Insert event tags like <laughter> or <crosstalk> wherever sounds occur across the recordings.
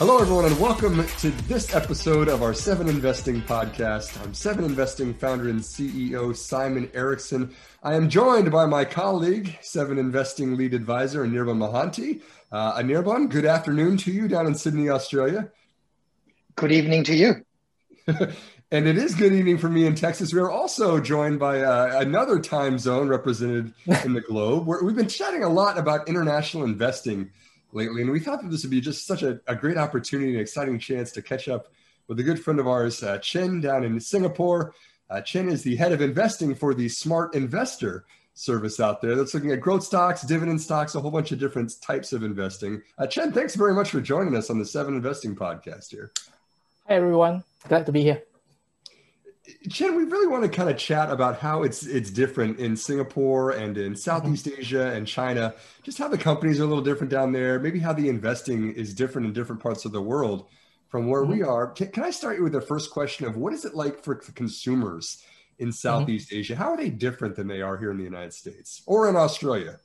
Hello, everyone, and welcome to this episode of our Seven Investing podcast. I'm Seven Investing founder and CEO Simon Erickson. I am joined by my colleague, Seven Investing lead advisor, Anirban Mahanti. Uh, Anirban, good afternoon to you down in Sydney, Australia. Good evening to you. <laughs> and it is good evening for me in Texas. We are also joined by uh, another time zone represented <laughs> in the globe. we we've been chatting a lot about international investing lately. And we thought that this would be just such a, a great opportunity and exciting chance to catch up with a good friend of ours, uh, Chin, down in Singapore. Uh, Chin is the head of investing for the Smart Investor service out there that's looking at growth stocks, dividend stocks, a whole bunch of different types of investing. Uh, Chin, thanks very much for joining us on the Seven Investing podcast here. Hi, everyone. Glad to be here. Chin, we really want to kind of chat about how it's it's different in Singapore and in Southeast mm-hmm. Asia and China. Just how the companies are a little different down there. Maybe how the investing is different in different parts of the world from where mm-hmm. we are. Can, can, I start you with the first question of what is it like for consumers in mm-hmm. Southeast mm-hmm. Asia? How are they different than they are here in the United States or in Australia?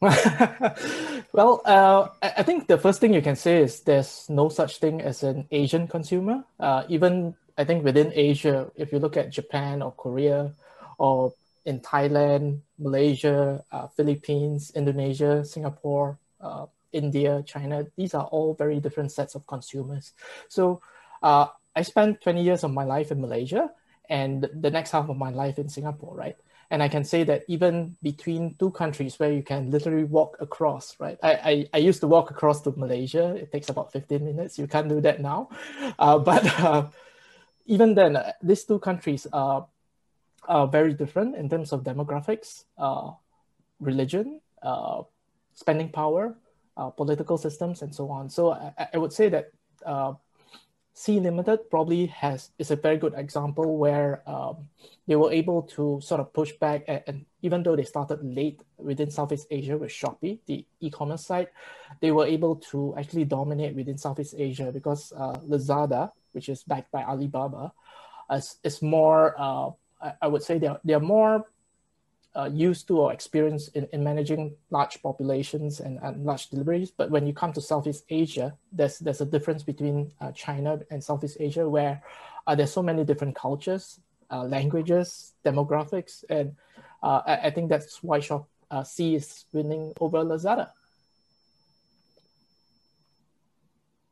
<laughs> well, uh, I think the first thing you can say is there's no such thing as an Asian consumer. Uh, even I think within Asia, if you look at Japan or Korea, or in Thailand, Malaysia, uh, Philippines, Indonesia, Singapore, uh, India, China, these are all very different sets of consumers. So uh, I spent 20 years of my life in Malaysia and the next half of my life in Singapore, right? And I can say that even between two countries where you can literally walk across, right? I, I, I used to walk across to Malaysia. It takes about 15 minutes. You can't do that now. Uh, <laughs> but uh, even then, uh, these two countries are, are very different in terms of demographics, uh, religion, uh, spending power, uh, political systems, and so on. So I, I would say that uh, Sea Limited probably has is a very good example where um, they were able to sort of push back, and, and, even though they started late within Southeast Asia with Shopee, the e-commerce site, they were able to actually dominate within Southeast Asia because Lazada which is backed by Alibaba, is, is more, uh, I, I, would say they're, they're more uh, used to or experienced in, in managing large populations and, and large deliveries. But when you come to Southeast Asia, there's, there's a difference between uh, China and Southeast Asia where uh, there's so many different cultures, uh, languages, demographics. And uh, I, I, think that's why Shop C is winning over Lazada.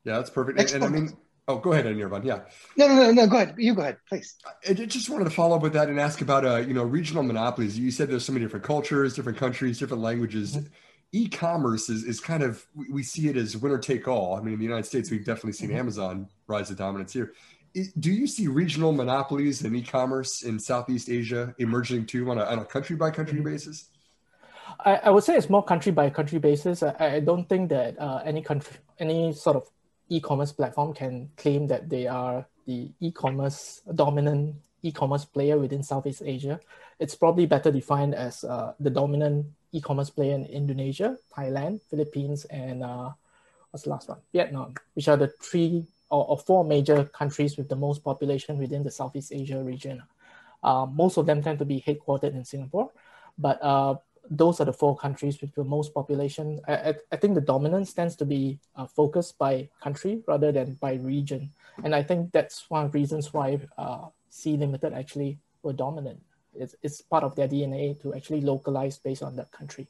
Yeah, that's perfect. And, and, I mean, Oh, go ahead, Anirban. Yeah. No, no, no, no. Go ahead. You go ahead, please. I just wanted to follow up with that and ask about, uh, you know, regional monopolies. You said there's so many different cultures, different countries, different languages. Mm-hmm. E-commerce is, is kind of we see it as winner take all. I mean, in the United States, we've definitely seen mm-hmm. Amazon rise to dominance here. Do you see regional monopolies in e-commerce in Southeast Asia emerging too on a, on a country by country mm-hmm. basis? I, I, would say it's more country by country basis. I, I don't think that uh, any country, any sort of e-commerce platform can claim that they are the e-commerce dominant e-commerce player within Southeast Asia. It's probably better defined as uh, the dominant e-commerce player in Indonesia, Thailand, Philippines, and uh, what's the last one? Vietnam, which are the three or, or, four major countries with the most population within the Southeast Asia region. Uh, most of them tend to be headquartered in Singapore, but uh, those are the four countries with the most population. I, I, think the dominance tends to be uh, focused by country rather than by region. And I think that's one of the reasons why uh, Sea Limited actually were dominant. It's, it's part of their DNA to actually localize based on that country.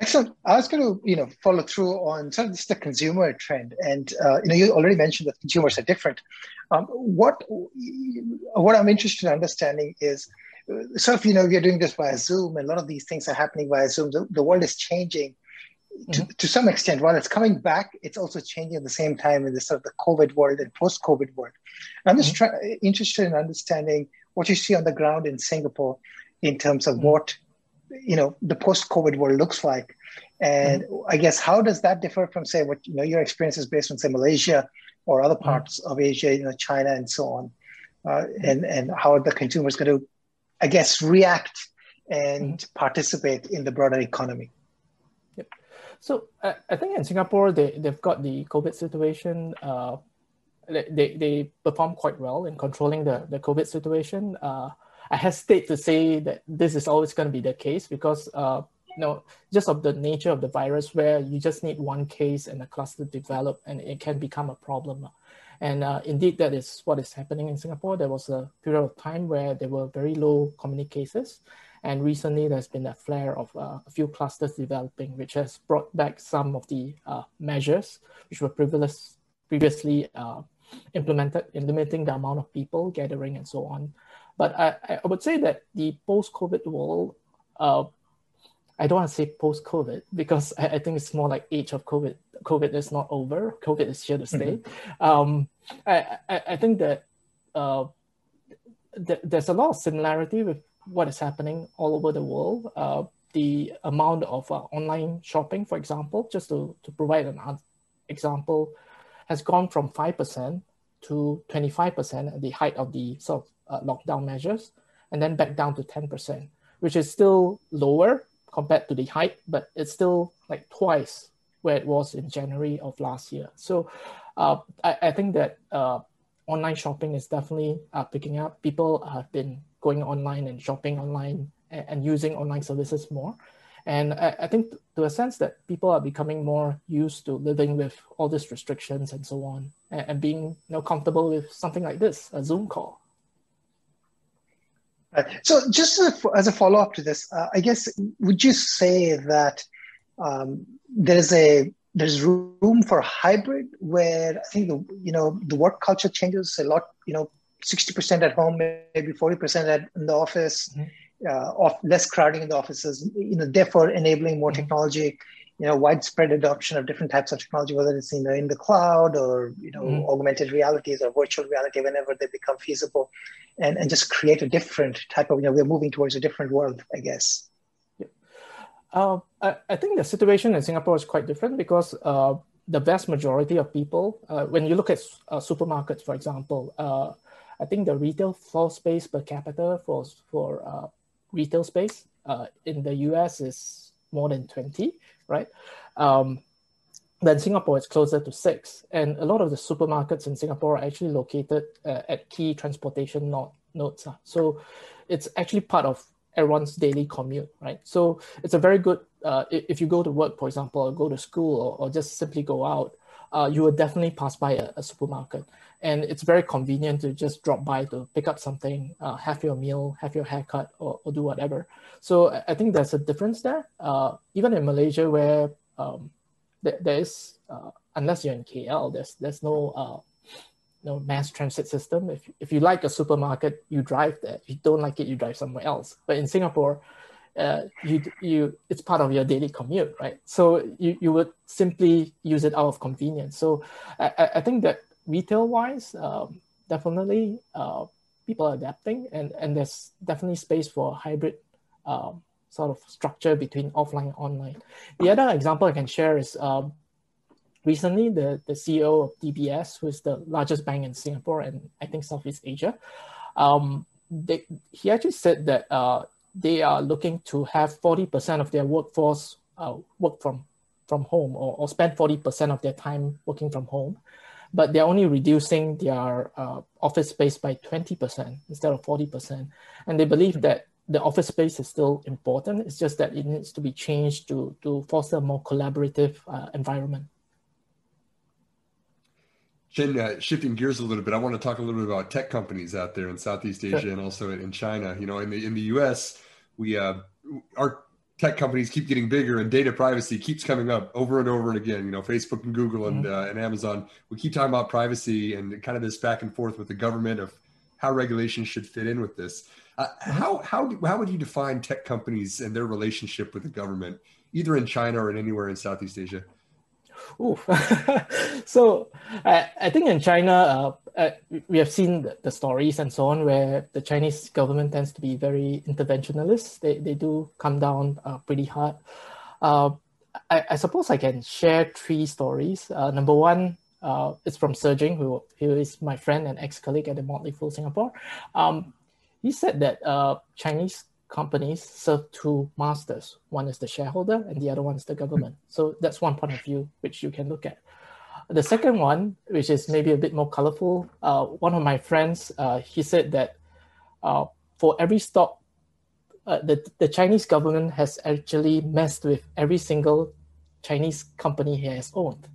Excellent. I was going to, you know, follow through on sort of this the consumer trend, and uh, you know, you already mentioned that consumers are different. Um, what what I'm interested in understanding is sort of, you know, we are doing this via Zoom, and a lot of these things are happening via Zoom. The, the world is changing to, mm-hmm. to some extent. While it's coming back, it's also changing at the same time in the sort of the COVID world and post-COVID world. I'm just mm-hmm. try, interested in understanding what you see on the ground in Singapore in terms of mm-hmm. what you know the post-COVID world looks like, and mm-hmm. I guess how does that differ from say what you know your experiences based on say Malaysia or other mm-hmm. parts of Asia, you know China and so on, uh, and and how are the consumers going to I guess, react and mm-hmm. participate in the broader economy. Yep. So uh, I think in Singapore, they, they've got the COVID situation. Uh, they, they perform quite well in controlling the, the COVID situation. Uh, I hesitate to say that this is always going to be the case because uh, you know, just of the nature of the virus, where you just need one case and a cluster develop, and it can become a problem. And uh, indeed, that is what is happening in Singapore. There was a period of time where there were very low community cases. And recently, there's been a flare of uh, a few clusters developing, which has brought back some of the uh, measures which were previously uh, implemented in limiting the amount of people gathering and so on. But I, I would say that the post-COVID world, uh, I don't want to say post-COVID because I, I, think it's more like age of COVID. COVID is not over. COVID is here to stay. Mm-hmm. Um, I, I, I, think that uh, th- there's a lot of similarity with what is happening all over the world. Uh, the amount of uh, online shopping, for example, just to, to provide an example, has gone from 5% to 25% at the height of the sort of uh, lockdown measures, and then back down to 10%, which is still lower compared to the height, but it's still like twice where it was in January of last year. So uh, I, I, think that uh, online shopping is definitely uh, picking up. People have been going online and shopping online and, and using online services more. And I, I, think to a sense that people are becoming more used to living with all these restrictions and so on, and, and being you know, comfortable with something like this, a Zoom call. So, just as a, as a follow up to this, uh, I guess would you say that um, there's a there's room for hybrid where I think the you know the work culture changes a lot. You know, sixty percent at home, maybe forty percent at in the office. Mm-hmm uh, of less crowding in the offices, you know, therefore enabling more mm-hmm. technology, you know, widespread adoption of different types of technology, whether it's in the, in the cloud or, you know, mm. augmented realities or virtual reality, whenever they become feasible and, and just create a different type of, you know, we're moving towards a different world, I guess. Yeah. Uh, I, I think the situation in Singapore is quite different because uh, the vast majority of people, uh, when you look at uh, supermarkets, for example, uh, I think the retail floor space per capita for, for uh, retail space uh, in the US is more than 20, right? Um, then Singapore is closer to six. And a lot of the supermarkets in Singapore are actually located uh, at key transportation node, nodes. Uh. So it's actually part of everyone's daily commute, right? So it's a very good, uh, if you go to work, for example, or go to school or, or just simply go out, uh, you will definitely pass by a, a, supermarket. And it's very convenient to just drop by to pick up something, uh, have your meal, have your haircut, or, or do whatever. So I think there's a difference there. Uh, even in Malaysia, where um, th- there is, uh, unless you're in KL, there's there's no uh, no mass transit system. If if you like a supermarket, you drive there. If you don't like it, you drive somewhere else. But in Singapore, uh, you you it's part of your daily commute, right? So you, you would simply use it out of convenience. So I, I think that retail wise, um, definitely uh, people are adapting, and and there's definitely space for hybrid um, sort of structure between offline and online. The other example I can share is. Um, recently, the, the CEO of DBS, who is the largest bank in Singapore and I think Southeast Asia, um, they, he actually said that uh, they are looking to have 40% of their workforce uh, work from, from home or, or spend 40% of their time working from home. But they're only reducing their uh, office space by 20% instead of 40%. And they believe that the office space is still important. It's just that it needs to be changed to, to foster a more collaborative uh, environment. Chin, uh, shifting gears a little bit, I want to talk a little bit about tech companies out there in Southeast Asia sure. and also in China. You know, in the in the U.S., we uh, our tech companies keep getting bigger, and data privacy keeps coming up over and over and again. You know, Facebook and Google and mm-hmm. uh, and Amazon. We keep talking about privacy and kind of this back and forth with the government of how regulations should fit in with this. Uh, mm-hmm. how how how would you define tech companies and their relationship with the government, either in China or in anywhere in Southeast Asia? <laughs> So I, I think in China, uh, uh, we have seen the, the, stories and so on where the Chinese government tends to be very interventionist. They, they do come down uh, pretty hard. Uh, I, I, suppose I can share three stories. Uh, number one, uh, it's from Serging, who, who is my friend and ex-colleague at the Motley Fool Singapore. Um, he said that Chinese companies serve two masters. One is the shareholder, and the other one is the government. So that's one point of view which you can look at. The second one, which is maybe a bit more colorful, uh, one of my friends, uh, he said that uh, for every stock uh, the, the Chinese government has actually messed with every single Chinese company he has owned.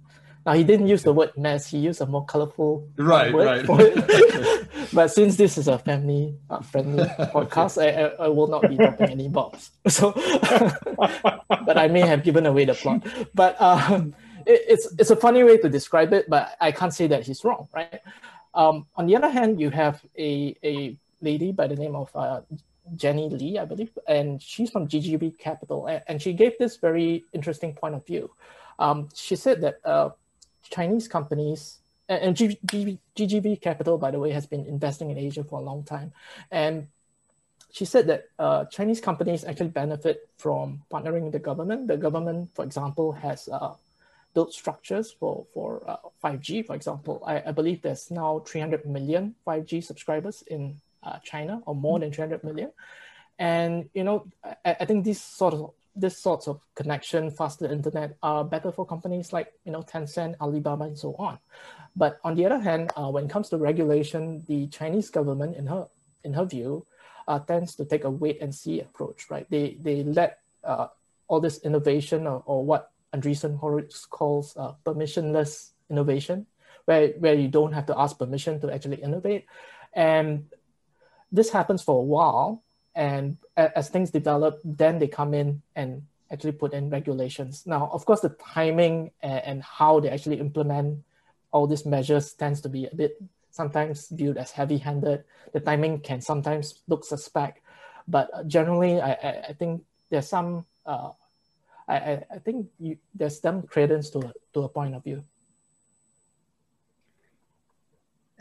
Now he didn't use the word mess; he used a more colorful right, word right. for it. <laughs> but since this is a family-friendly uh, <laughs> podcast, I, I, I, will not be dropping any bombs. <laughs> So, but I may have given away the plot. But um, it, it's it's a funny way to describe it, but I can't say that he's wrong, right? Um, on the other hand, you have a a lady by the name of uh, Jenny Lee, I believe, and she's from GGV Capital, and, she gave this very interesting point of view. Um, she said that uh, Chinese companies and GGV Capital, by the way, has been investing in Asia for a long time, and she said that uh, Chinese companies actually benefit from partnering with the government. The government, for example, has uh, built structures for for uh, 5G. For example, I, I, believe there's now 300 million 5G subscribers in uh, China, or more than 300 million. And you know, I, I think these sort of this sorts of connection, faster internet are better for companies like you know Tencent, Alibaba, and so on. But on the other hand, uh, when it comes to regulation, the Chinese government, in her in her view, uh, tends to take a wait and see approach. Right? They they let uh, all this innovation or, or what Andreessen Horowitz calls uh, permissionless innovation, where where you don't have to ask permission to actually innovate, and this happens for a while and as things develop then they come in and actually put in regulations. Now of course the timing and how they actually implement all these measures tends to be a bit sometimes viewed as heavy-handed. The timing can sometimes look suspect but generally i, I, think there's some uh, I, I think you, there's some credence to, to a point of view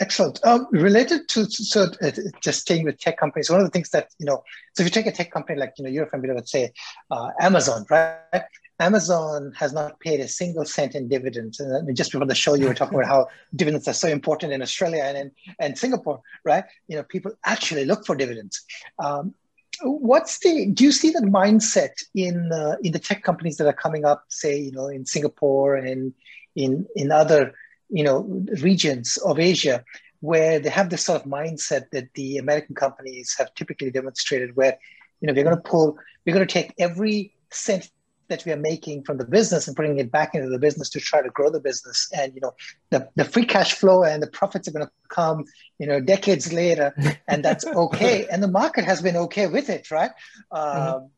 Excellent. Um, related to so uh, just staying with tech companies, one of the things that you know, so if you take a tech company like you know you're familiar with, say, uh, Amazon, right? Amazon has not paid a single cent in dividends. And just before the show, you were talking about how dividends are so important in Australia and in and Singapore, right? You know, people actually look for dividends. Um, what's the? Do you see that mindset in uh, in the tech companies that are coming up, say, you know, in Singapore and in in other you know regions of Asia where they have this sort of mindset that the American companies have typically demonstrated, where you know we're going to pull, we're going to take every cent that we are making from the business and putting it back into the business to try to grow the business. And you know the, the free cash flow and the profits are going to come you know decades later <laughs> and that's okay. And the market has been okay with it right? Mm-hmm. um,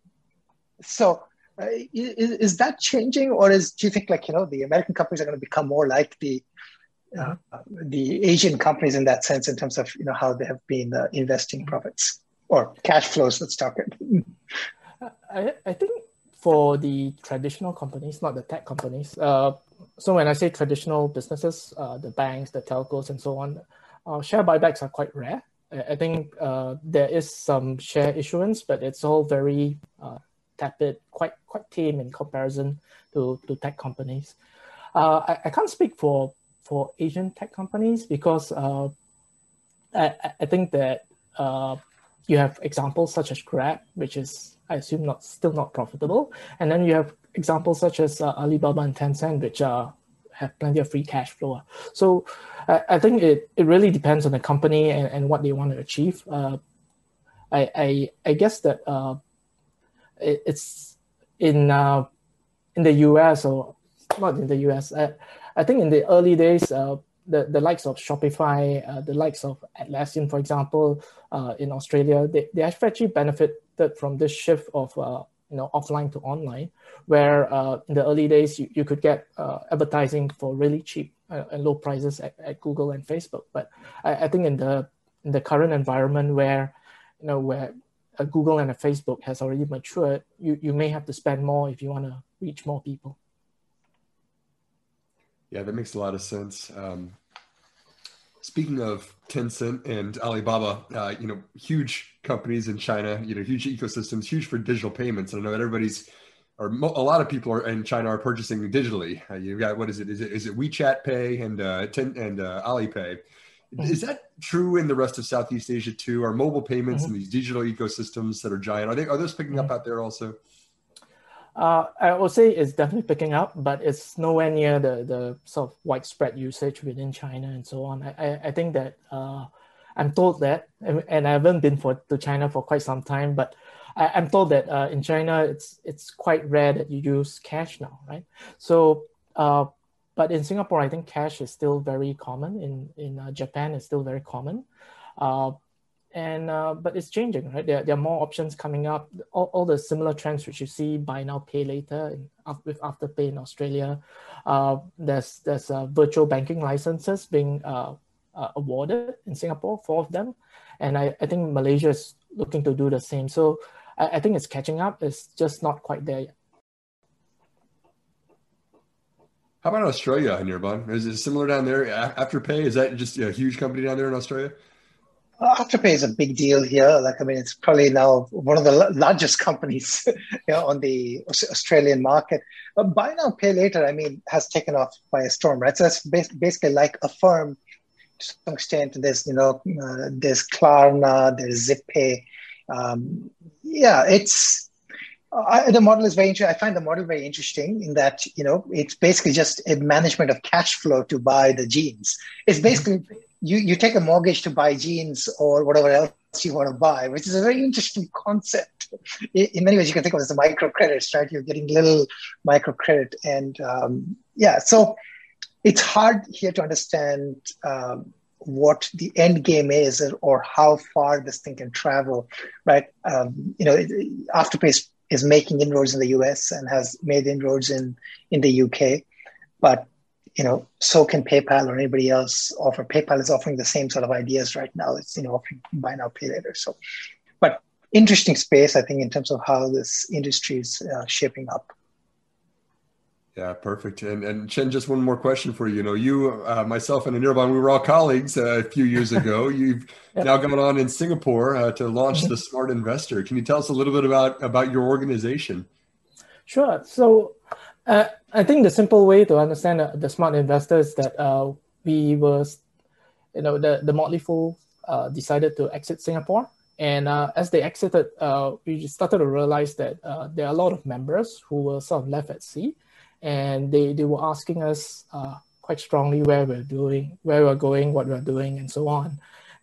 so uh, is, is that changing or is do you think like you know the american companies are going to become more like the the Asian companies in that sense, in terms of you know how they have been uh, investing profits or cash flows. Let's talk it. <laughs> I, I think for the traditional companies, not the tech companies. Uh, so when I say traditional businesses, uh, the banks, the telcos, and so on, uh, share buybacks are quite rare. I, I think uh, there is some share issuance, but it's all very tepid, quite quite tame in comparison to to tech companies. Uh, I, I can't speak for for Asian tech companies because uh, I, I think that uh, you have examples such as Grab, which is I assume not still not profitable, and then you have examples such as uh, Alibaba and Tencent, which are have plenty of free cash flow. So I, I think it, it really depends on the company and, and what they want to achieve. Uh, I, I I guess that uh, it, it's in uh, in the US or not in the US. I think in the early days, uh, the, the likes of Shopify, uh, the likes of Atlassian, for example, uh, in Australia, they, they actually benefited from this shift of uh, you know offline to online, where uh, in the early days you, you could get uh, advertising for really cheap and low prices at, at Google and Facebook. But I, I think in the in the current environment where you know where a Google and a Facebook has already matured, you, you may have to spend more if you want to reach more people. Yeah, that makes a lot of sense. Um, speaking of Tencent and Alibaba, uh, you know, huge companies in China, you know, huge ecosystems, huge for digital payments. And I know that everybody's, or a lot of people are in China are purchasing digitally. Uh, you've got what is it? Is it is it WeChat Pay and uh, Ten, and uh, Alipay? Mm-hmm. Is that true in the rest of Southeast Asia too? Are mobile payments mm-hmm. and these digital ecosystems that are giant are they are those picking mm-hmm. up out there also? Uh, I would say it's definitely picking up, but it's nowhere near the, the sort of widespread usage within China and so on. I, I, I think that uh, I'm told that, and, I haven't been for to China for quite some time, but I, am told that uh, in China it's it's quite rare that you use cash now, right? So, uh, but in Singapore, I think cash is still very common. In in uh, Japan, it's still very common. And uh, but it's changing, right? There, there are more options coming up. All, all the similar trends which you see buy now, pay later, in, with Afterpay in Australia. Uh, there's there's uh, virtual banking licenses being uh, uh, awarded in Singapore, four of them, and I, I think Malaysia is looking to do the same. So I, I think it's catching up. It's just not quite there yet. How about Australia, Nirban? Is it similar down there? Afterpay is that just a huge company down there in Australia? Afterpay is a big deal here. Like, I mean, it's probably now one of the largest <laughs> companies you know, on the Australian market. But buy now, pay later, I mean, has taken off by a storm, right? So that's basically like Affirm to some extent. There's, you know, uh, there's Klarna, there's ZipPay. Um, yeah, it's I, the model is very interesting. I find the model very interesting in that you know it's basically just a management of cash flow to buy the jeans. It's mm-hmm. basically you, you take a mortgage to buy jeans or whatever else you want to buy, which is a very interesting <laughs> concept. In many ways, you can think of it as a microcredits, right? You're getting little microcredit. And um, yeah, so it's hard here to understand um, what the end game is or how far this thing can travel, right? Um, you know, Afterpay is, is making inroads in the US and has made inroads in, in the UK. But you know, so can PayPal or anybody else offer. PayPal is offering the same sort of ideas right now. It's you know offering buy now pay later. So, but interesting space, I think, in terms of how this industry is uh, shaping up. Yeah, perfect. And and Chin, just one more question for you. You know, you, uh, myself, and Anirban, we were all colleagues uh, a few years ago. <laughs> You've yep. now gone on in Singapore uh, to launch mm-hmm. the Smart Investor. Can you tell us a little bit about about your organization? Sure. So uh, I think the simple way to understand uh, the smart investor is that uh, we were, you know, the, the Motley Fool uh, decided to exit Singapore. And uh, as they exited, uh, we started to realize that there are a lot of members who were sort of left at sea. And they, they were asking us quite strongly where we're doing, where we're going, what we're doing, and so on.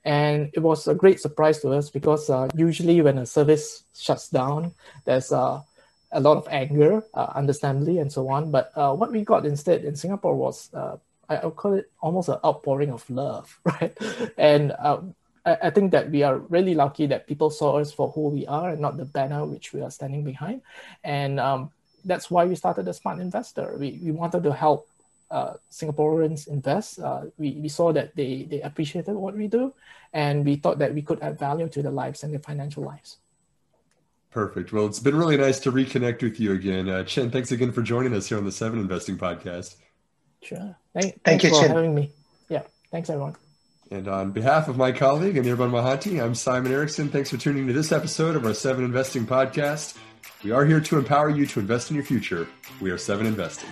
And it was a great surprise to us because usually when a service shuts down, there's a a lot of anger, uh, understandably, and so on. But uh, what we got instead in Singapore was, uh, I, would call it almost an outpouring of love, <laughs> right? And uh, I, I, think that we are really lucky that people saw us for who we are and not the banner which we are standing behind. And um, that's why we started the Smart Investor. We, we wanted to help uh, Singaporeans invest. Uh, we, we saw that they, they appreciated what we do, and we thought that we could add value to their lives and their financial lives. Perfect. Well, it's been really nice to reconnect with you again. Uh, Chin, thanks again for joining us here on the Seven Investing Podcast. Sure. Thank, Thank you, for Chin. having me. Yeah. Thanks, everyone. And on behalf of my colleague, Anirban Mahanti, I'm Simon Erickson. Thanks for tuning to this episode of our Seven Investing Podcast. We are here to empower you to invest in your future. We are Seven Investing.